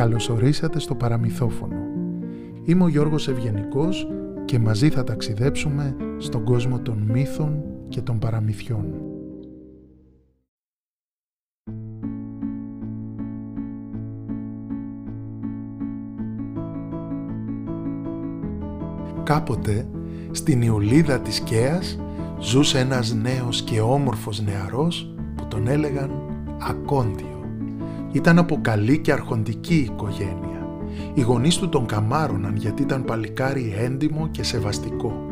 Καλωσορίσατε στο παραμυθόφωνο. Είμαι ο Γιώργος Ευγενικός και μαζί θα ταξιδέψουμε στον κόσμο των μύθων και των παραμυθιών. Κάποτε, στην Ιουλίδα της Κέας, ζούσε ένας νέος και όμορφος νεαρός που τον έλεγαν Ακόντιος. Ήταν από καλή και αρχοντική οικογένεια. Οι γονείς του τον καμάρωναν γιατί ήταν παλικάρι έντιμο και σεβαστικό.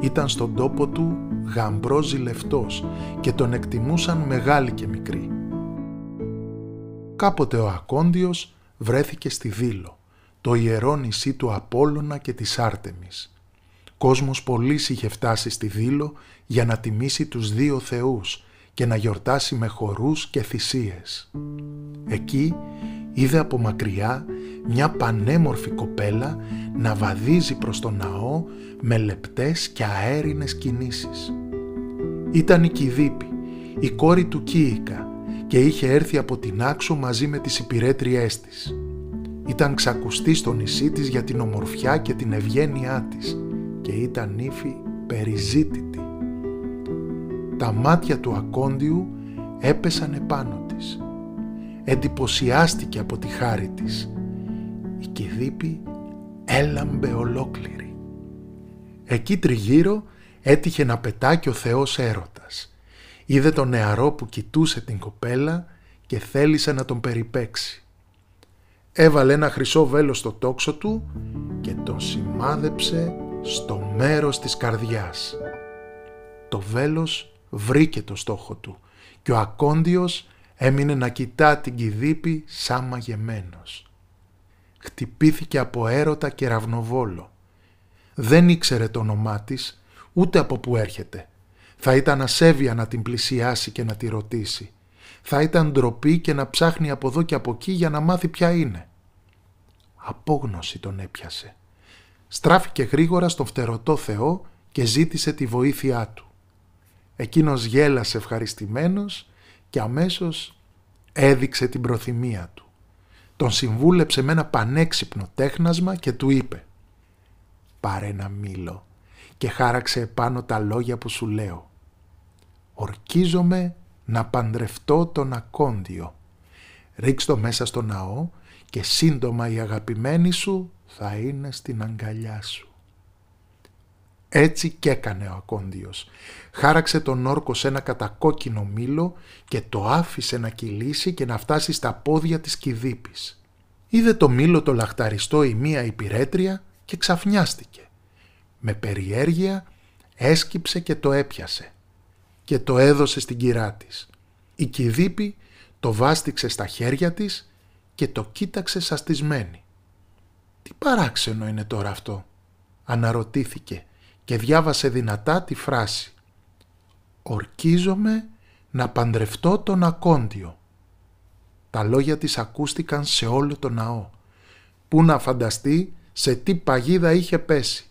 Ήταν στον τόπο του γαμπρός ζηλευτός και τον εκτιμούσαν μεγάλοι και μικροί. Κάποτε ο Ακόντιος βρέθηκε στη Δήλο, το ιερό νησί του Απόλλωνα και της Άρτεμις. Κόσμος πολλής είχε φτάσει στη Δήλο για να τιμήσει τους δύο θεούς και να γιορτάσει με χορούς και θυσίες. Εκεί είδε από μακριά μια πανέμορφη κοπέλα να βαδίζει προς τον ναό με λεπτές και αέρινες κινήσεις. Ήταν η Κιδίπη, η κόρη του Κίικα και είχε έρθει από την Άξο μαζί με τις υπηρέτριές της. Ήταν ξακουστή στο νησί της για την ομορφιά και την ευγένειά της και ήταν ύφη περιζήτητη. Τα μάτια του Ακόντιου έπεσαν επάνω της. Εντυπωσιάστηκε από τη χάρη της. Η Κιδίπη έλαμπε ολόκληρη. Εκεί τριγύρω έτυχε να πετάκι ο Θεός έρωτας. Είδε τον νεαρό που κοιτούσε την κοπέλα και θέλησε να τον περιπέξει. Έβαλε ένα χρυσό βέλος στο τόξο του και τον σημάδεψε στο μέρος της καρδιάς. Το βέλος βρήκε το στόχο του και ο Ακόντιος έμεινε να κοιτά την κηδίπη σαν μαγεμένος. Χτυπήθηκε από έρωτα και ραυνοβόλο. Δεν ήξερε το όνομά της, ούτε από που έρχεται. Θα ήταν ασέβεια να την πλησιάσει και να τη ρωτήσει. Θα ήταν ντροπή και να ψάχνει από εδώ και από εκεί για να μάθει ποια είναι. Απόγνωση τον έπιασε. Στράφηκε γρήγορα στον φτερωτό Θεό και ζήτησε τη βοήθειά του. Εκείνος γέλασε ευχαριστημένος και αμέσως έδειξε την προθυμία του. Τον συμβούλεψε με ένα πανέξυπνο τέχνασμα και του είπε «Πάρε ένα μήλο και χάραξε επάνω τα λόγια που σου λέω. Ορκίζομαι να παντρευτώ τον Ακόντιο. Ρίξ το μέσα στο ναό και σύντομα η αγαπημένη σου θα είναι στην αγκαλιά σου. Έτσι κι έκανε ο Ακόντιος. Χάραξε τον όρκο σε ένα κατακόκκινο μήλο και το άφησε να κυλήσει και να φτάσει στα πόδια της κηδίπης. Είδε το μήλο το λαχταριστό η μία υπηρέτρια και ξαφνιάστηκε. Με περιέργεια έσκυψε και το έπιασε και το έδωσε στην κυρά της. Η κηδίπη το βάστηξε στα χέρια της και το κοίταξε σαστισμένη. «Τι παράξενο είναι τώρα αυτό» αναρωτήθηκε και διάβασε δυνατά τη φράση «Ορκίζομαι να παντρευτώ τον Ακόντιο». Τα λόγια της ακούστηκαν σε όλο το ναό. Πού να φανταστεί σε τι παγίδα είχε πέσει.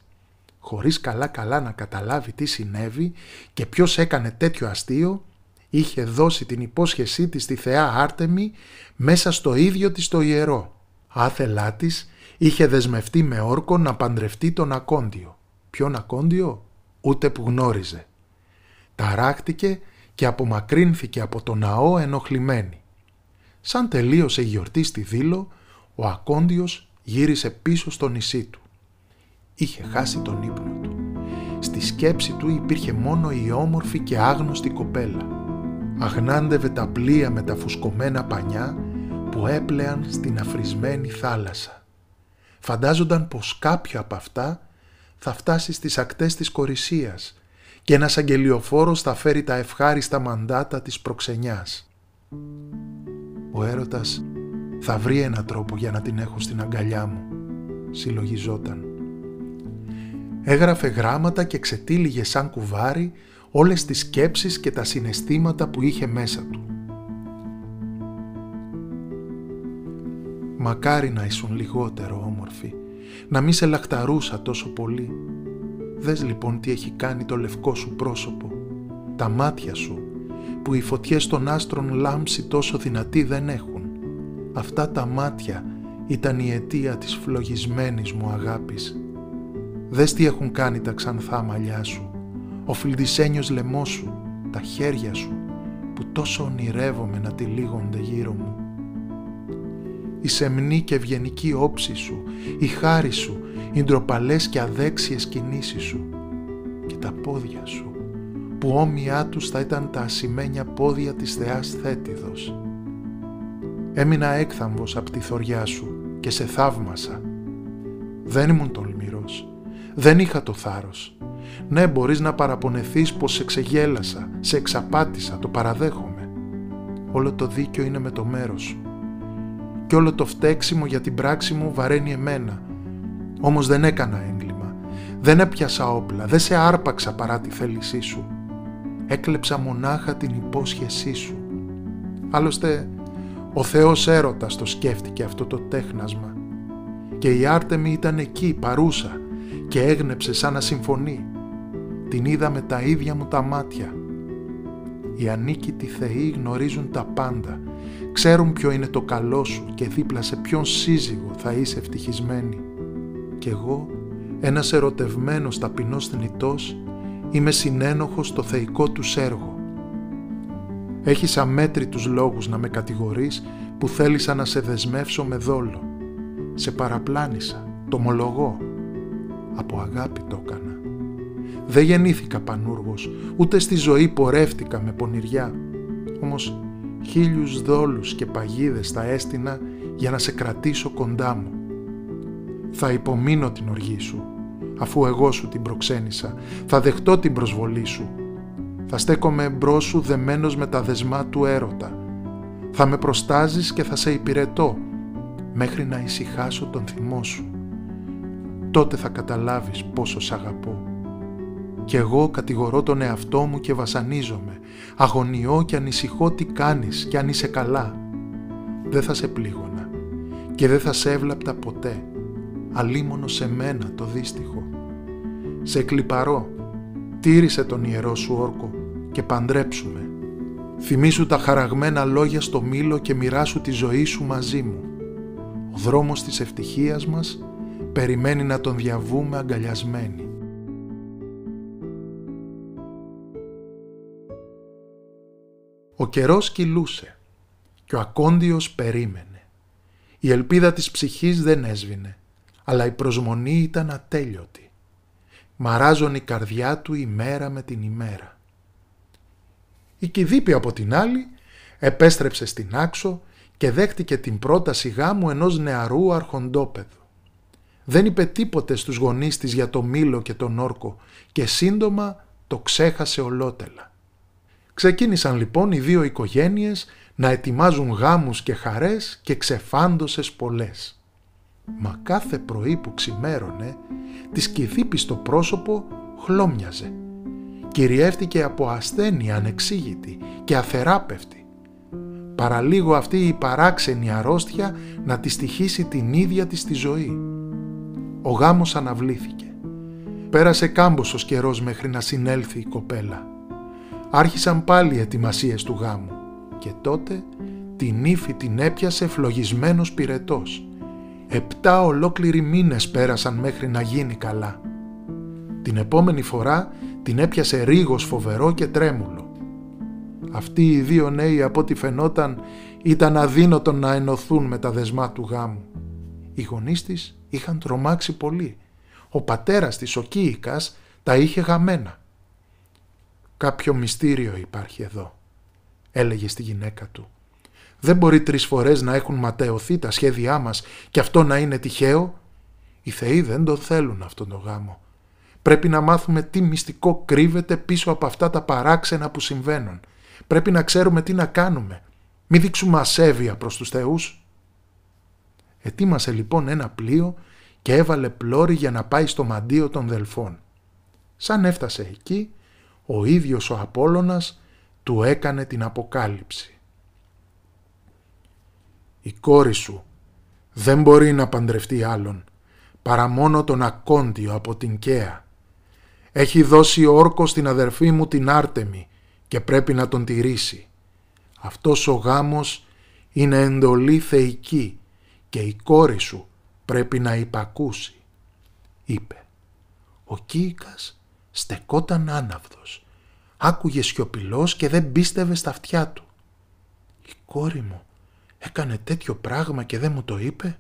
Χωρίς καλά-καλά να καταλάβει τι συνέβη και ποιος έκανε τέτοιο αστείο, είχε δώσει την υπόσχεσή της στη θεά Άρτεμη μέσα στο ίδιο της το ιερό. Άθελά της είχε δεσμευτεί με όρκο να παντρευτεί τον Ακόντιο. Ποιον Ακόντιο; Ούτε που γνώριζε. Ταράχτηκε και απομακρύνθηκε από το ναό ενοχλημένη. Σαν τελείωσε η γιορτή στη Δήλο, ο Ακόντιος γύρισε πίσω στο νησί του. Είχε χάσει τον ύπνο του. Στη σκέψη του υπήρχε μόνο η όμορφη και άγνωστη κοπέλα. Αγνάντευε τα πλοία με τα φουσκωμένα πανιά που έπλεαν στην αφρισμένη θάλασσα φαντάζονταν πως κάποιο από αυτά θα φτάσει στις ακτές της κορισίας και ένας αγγελιοφόρος θα φέρει τα ευχάριστα μαντάτα της προξενιάς. Ο έρωτας θα βρει ένα τρόπο για να την έχω στην αγκαλιά μου, συλλογιζόταν. Έγραφε γράμματα και ξετύλιγε σαν κουβάρι όλες τις σκέψεις και τα συναισθήματα που είχε μέσα του. Μακάρι να ήσουν λιγότερο όμορφη, να μη σε λακταρούσα τόσο πολύ. Δες λοιπόν τι έχει κάνει το λευκό σου πρόσωπο, τα μάτια σου, που οι φωτιές των άστρων λάμψη τόσο δυνατή δεν έχουν. Αυτά τα μάτια ήταν η αιτία της φλογισμένης μου αγάπης. Δες τι έχουν κάνει τα ξανθά μαλλιά σου, ο φλντισένιος λαιμός σου, τα χέρια σου, που τόσο ονειρεύομαι να τυλίγονται γύρω μου. Η σεμνή και ευγενική όψη σου, η χάρη σου, οι ντροπαλές και αδέξιες κινήσεις σου και τα πόδια σου, που όμοιά τους θα ήταν τα ασημένια πόδια της Θεάς Θέτιδος. Έμεινα έκθαμβος από τη θωριά σου και σε θαύμασα. Δεν ήμουν τολμηρός. Δεν είχα το θάρρος. Ναι, μπορείς να παραπονεθείς πως σε ξεγέλασα, σε εξαπάτησα, το παραδέχομαι. Όλο το δίκιο είναι με το μέρος σου. Κι όλο το φταίξιμο για την πράξη μου βαραίνει εμένα. Όμως δεν έκανα έγκλημα. Δεν έπιασα όπλα, δεν σε άρπαξα παρά τη θέλησή σου. Έκλεψα μονάχα την υπόσχεσή σου. Άλλωστε, ο Θεός έρωτας το σκέφτηκε αυτό το τέχνασμα. Και η Άρτεμη ήταν εκεί παρούσα και έγνεψε σαν να συμφωνεί. Την είδα με τα ίδια μου τα μάτια. Οι ανίκητοι θεοί γνωρίζουν τα πάντα. Ξέρουν ποιο είναι το καλό σου και δίπλα σε ποιον σύζυγο θα είσαι ευτυχισμένη. Κι εγώ, ένας ερωτευμένος ταπεινός θνητός, είμαι συνένοχος στο θεϊκό τους έργο Έχεις αμέτρητους λόγους να με κατηγορείς που θέλησα να σε δεσμεύσω με δόλο. Σε παραπλάνησα, το μολογώ. Από αγάπη το έκανα. Δεν γεννήθηκα πανούργος, ούτε στη ζωή πορεύτηκα με πονηριά. Όμως χίλιους δόλους και παγίδες θα έστεινα για να σε κρατήσω κοντά μου. Θα υπομείνω την οργή σου, αφού εγώ σου την προξένησα. Θα δεχτώ την προσβολή σου θα στέκομαι εμπρό σου δεμένος με τα δεσμά του έρωτα. Θα με προστάζεις και θα σε υπηρετώ, μέχρι να ησυχάσω τον θυμό σου. Τότε θα καταλάβεις πόσο σ' αγαπώ. Κι εγώ κατηγορώ τον εαυτό μου και βασανίζομαι. Αγωνιώ και ανησυχώ τι κάνεις και αν είσαι καλά. Δεν θα σε πλήγωνα και δεν θα σε έβλαπτα ποτέ. Αλίμονο σε μένα το δύστιχο. Σε κλιπαρώ τήρησε τον ιερό σου όρκο και παντρέψουμε. Θυμήσου τα χαραγμένα λόγια στο μήλο και μοιράσου τη ζωή σου μαζί μου. Ο δρόμος της ευτυχίας μας περιμένει να τον διαβούμε αγκαλιασμένοι. Ο καιρός κυλούσε και ο ακόντιος περίμενε. Η ελπίδα της ψυχής δεν έσβηνε, αλλά η προσμονή ήταν ατέλειωτη μαράζον η καρδιά του ημέρα με την ημέρα. Η Κιδίπη από την άλλη επέστρεψε στην Άξο και δέχτηκε την πρόταση γάμου ενός νεαρού αρχοντόπεδου. Δεν είπε τίποτε στους γονείς της για το μήλο και τον όρκο και σύντομα το ξέχασε ολότελα. Ξεκίνησαν λοιπόν οι δύο οικογένειες να ετοιμάζουν γάμους και χαρές και ξεφάντωσες πολλές. Μα κάθε πρωί που ξημέρωνε, τη σκυθίπη στο πρόσωπο χλώμιαζε. Κυριεύτηκε από ασθένεια ανεξήγητη και αθεράπευτη. Παραλίγο αυτή η παράξενη αρρώστια να τη στοιχήσει την ίδια της τη ζωή. Ο γάμος αναβλήθηκε. Πέρασε κάμποσος καιρός μέχρι να συνέλθει η κοπέλα. Άρχισαν πάλι ετοιμασίες του γάμου και τότε την ύφη την έπιασε φλογισμένος πυρετός Επτά ολόκληροι μήνες πέρασαν μέχρι να γίνει καλά. Την επόμενη φορά την έπιασε ρίγος φοβερό και τρέμουλο. Αυτοί οι δύο νέοι από ό,τι φαινόταν ήταν αδύνατο να ενωθούν με τα δεσμά του γάμου. Οι γονείς της είχαν τρομάξει πολύ. Ο πατέρας της, ο Κίικας, τα είχε γαμμένα. «Κάποιο μυστήριο υπάρχει εδώ», έλεγε στη γυναίκα του. Δεν μπορεί τρεις φορές να έχουν ματαιωθεί τα σχέδιά μας και αυτό να είναι τυχαίο; Οι θεοί δεν το θέλουν αυτόν τον γάμο. Πρέπει να μάθουμε τι μυστικό κρύβεται πίσω από αυτά τα παράξενα που συμβαίνουν. Πρέπει να ξέρουμε τι να κάνουμε. Μην δείξουμε ασέβεια προς τους θεούς. Ετοίμασε λοιπόν ένα πλοίο και έβαλε πλώρη για να πάει στο μαντίο των Δελφών. Σαν έφτασε εκεί, ο ίδιος ο Απόλλωνας του έκανε την αποκάλυψη η κόρη σου δεν μπορεί να παντρευτεί άλλον παρά μόνο τον Ακόντιο από την Καία. Έχει δώσει όρκο στην αδερφή μου την Άρτεμη και πρέπει να τον τηρήσει. Αυτός ο γάμος είναι εντολή θεϊκή και η κόρη σου πρέπει να υπακούσει, είπε. Ο Κίικας στεκόταν άναυδος. Άκουγε σιωπηλός και δεν πίστευε στα αυτιά του. Η κόρη μου έκανε τέτοιο πράγμα και δεν μου το είπε.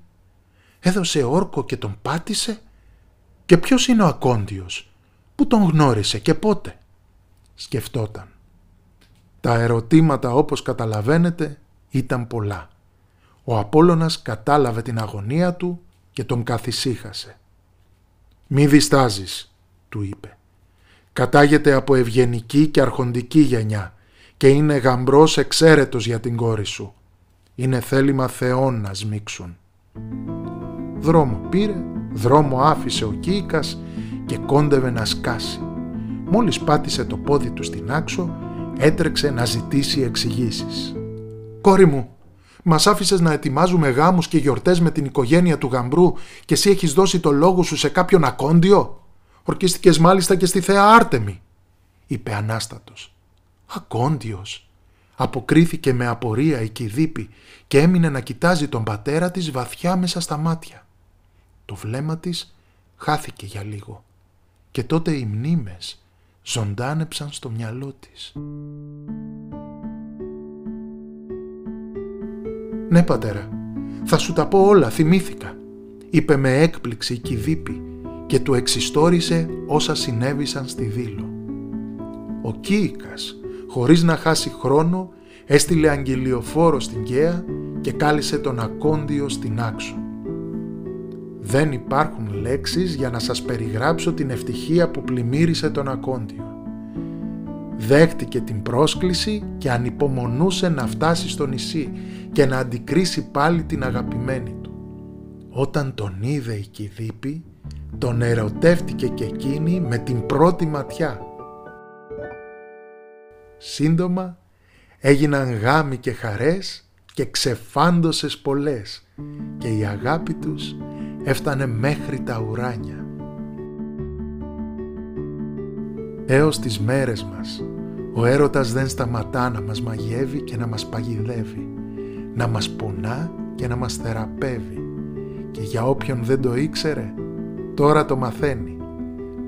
Έδωσε όρκο και τον πάτησε. Και ποιος είναι ο Ακόντιος, που τον γνώρισε και πότε; Σκεφτόταν. Τα ερωτήματα όπως καταλαβαίνετε ήταν πολλά. Ο Απόλλωνας κατάλαβε την αγωνία του και τον καθησύχασε. «Μη διστάζεις», του είπε. «Κατάγεται από ευγενική και αρχοντική γενιά και είναι γαμπρός εξαίρετος για την κόρη σου. Είναι θέλημα θεών να σμίξουν». Δρόμο πήρε, δρόμο άφησε ο Κίικας και κόντευε να σκάσει. Μόλις πάτησε το πόδι του στην άξο, έτρεξε να ζητήσει εξηγήσεις. «Κόρη μου, μας άφησες να ετοιμάζουμε γάμους και γιορτές με την οικογένεια του γαμπρού και εσύ έχεις δώσει το λόγο σου σε κάποιον ακόντιο; Ορκίστηκες μάλιστα και στη θέα Άρτεμη», είπε ανάστατος. «Ακόντιος», αποκρίθηκε με απορία η Κιδίπη και έμεινε να κοιτάζει τον πατέρα της βαθιά μέσα στα μάτια. Το βλέμμα της χάθηκε για λίγο και τότε οι μνήμες ζωντάνεψαν στο μυαλό της. «Ναι πατέρα, θα σου τα πω όλα, θυμήθηκα», είπε με έκπληξη η Κιδίπη και του εξιστόρισε όσα συνέβησαν στη Δήλο. Ο Κίικας, χωρίς να χάσει χρόνο, έστειλε αγγελιοφόρο στην Καία και κάλεσε τον Ακόντιο στην Άξο. Δεν υπάρχουν λέξεις για να σας περιγράψω την ευτυχία που πλημμύρισε τον Ακόντιο. Δέχτηκε την πρόσκληση και ανυπομονούσε να φτάσει στο νησί και να αντικρίσει πάλι την αγαπημένη του. Όταν τον είδε η Κιδίπη, τον ερωτεύτηκε και εκείνη με την πρώτη ματιά. Σύντομα έγιναν γάμοι και χαρές και ξεφάντωσες πολλές και η αγάπη τους έφτανε μέχρι τα ουράνια. Έως τις μέρες μας ο έρωτας δεν σταματά να μας μαγεύει και να μας παγιδεύει, να μας πονά και να μας θεραπεύει και για όποιον δεν το ήξερε τώρα το μαθαίνει.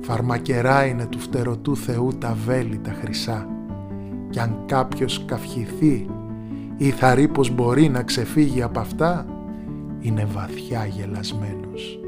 Φαρμακερά είναι του φτερωτού Θεού τα βέλη τα χρυσά και αν κάποιος καυχηθεί ή θα πως μπορεί να ξεφύγει από αυτά είναι βαθιά γελασμένος.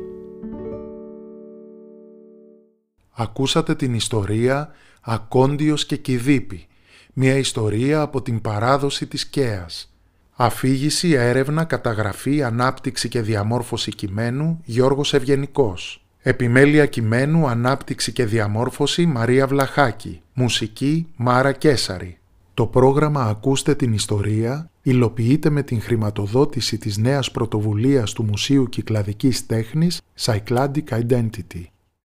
Ακούσατε την ιστορία «Ακόντιος και Κιδίπη», μια ιστορία από την παράδοση της ΚΕΑΣ. Αφήγηση, έρευνα, καταγραφή, ανάπτυξη και διαμόρφωση κειμένου Γιώργος Ευγενικός. Επιμέλεια κειμένου, ανάπτυξη και διαμόρφωση Μαρία Βλαχάκη. Μουσική Μάρα Κέσαρη. Το πρόγραμμα «Ακούστε την ιστορία» υλοποιείται με την χρηματοδότηση της νέας πρωτοβουλίας του Μουσείου Κυκλαδικής Τέχνης Cycladic Identity.